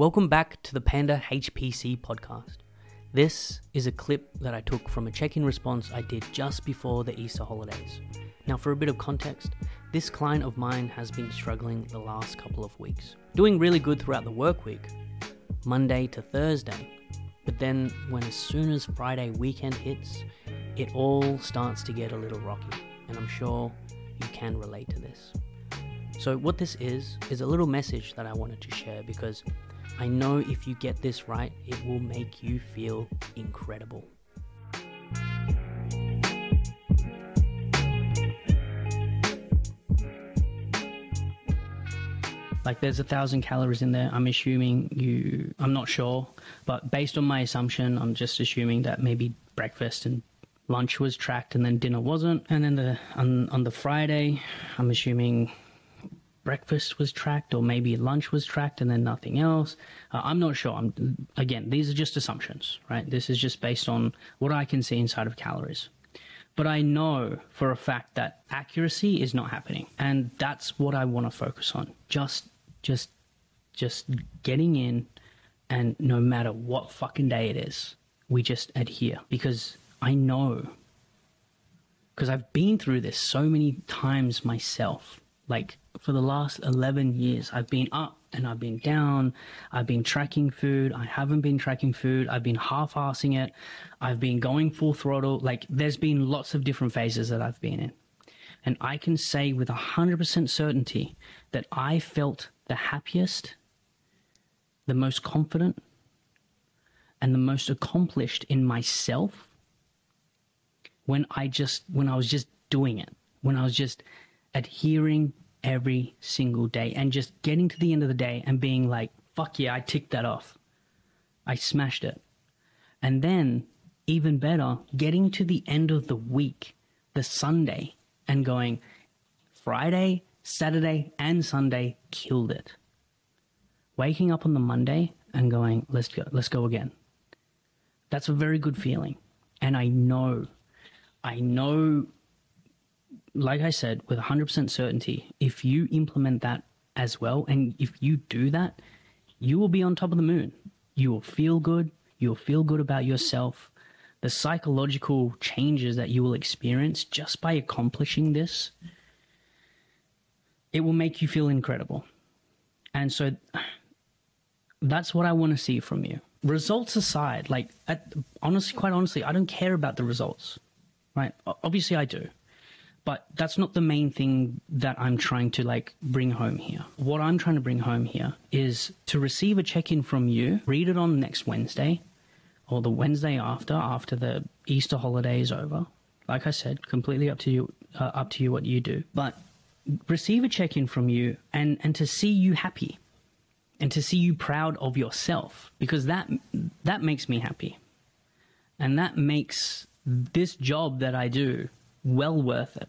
Welcome back to the Panda HPC podcast. This is a clip that I took from a check in response I did just before the Easter holidays. Now, for a bit of context, this client of mine has been struggling the last couple of weeks, doing really good throughout the work week, Monday to Thursday. But then, when as soon as Friday weekend hits, it all starts to get a little rocky, and I'm sure you can relate to this. So, what this is, is a little message that I wanted to share because I know if you get this right, it will make you feel incredible. Like there's a thousand calories in there. I'm assuming you, I'm not sure, but based on my assumption, I'm just assuming that maybe breakfast and lunch was tracked and then dinner wasn't. And then the on, on the Friday, I'm assuming breakfast was tracked or maybe lunch was tracked and then nothing else. Uh, I'm not sure. I'm, again, these are just assumptions, right? This is just based on what I can see inside of calories. But I know for a fact that accuracy is not happening. And that's what I want to focus on. Just, just, just getting in and no matter what fucking day it is, we just adhere because I know because I've been through this so many times myself. Like for the last 11 years, I've been up and I've been down. I've been tracking food. I haven't been tracking food. I've been half assing it. I've been going full throttle. Like there's been lots of different phases that I've been in. And I can say with 100% certainty that I felt the happiest, the most confident, and the most accomplished in myself when I just, when I was just doing it, when I was just adhering every single day and just getting to the end of the day and being like, fuck yeah, I ticked that off. I smashed it. And then, even better, getting to the end of the week, the Sunday, and going, Friday, Saturday, and Sunday killed it. Waking up on the Monday and going, let's go, let's go again. That's a very good feeling. And I know, I know like I said, with 100% certainty, if you implement that as well, and if you do that, you will be on top of the moon. You will feel good. You'll feel good about yourself. The psychological changes that you will experience just by accomplishing this, it will make you feel incredible. And so that's what I want to see from you. Results aside, like, at, honestly, quite honestly, I don't care about the results, right? Obviously, I do but that's not the main thing that I'm trying to like bring home here. What I'm trying to bring home here is to receive a check-in from you, read it on next Wednesday or the Wednesday after after the Easter holiday is over. Like I said, completely up to you uh, up to you what you do. But receive a check-in from you and and to see you happy and to see you proud of yourself because that that makes me happy. And that makes this job that I do well worth it.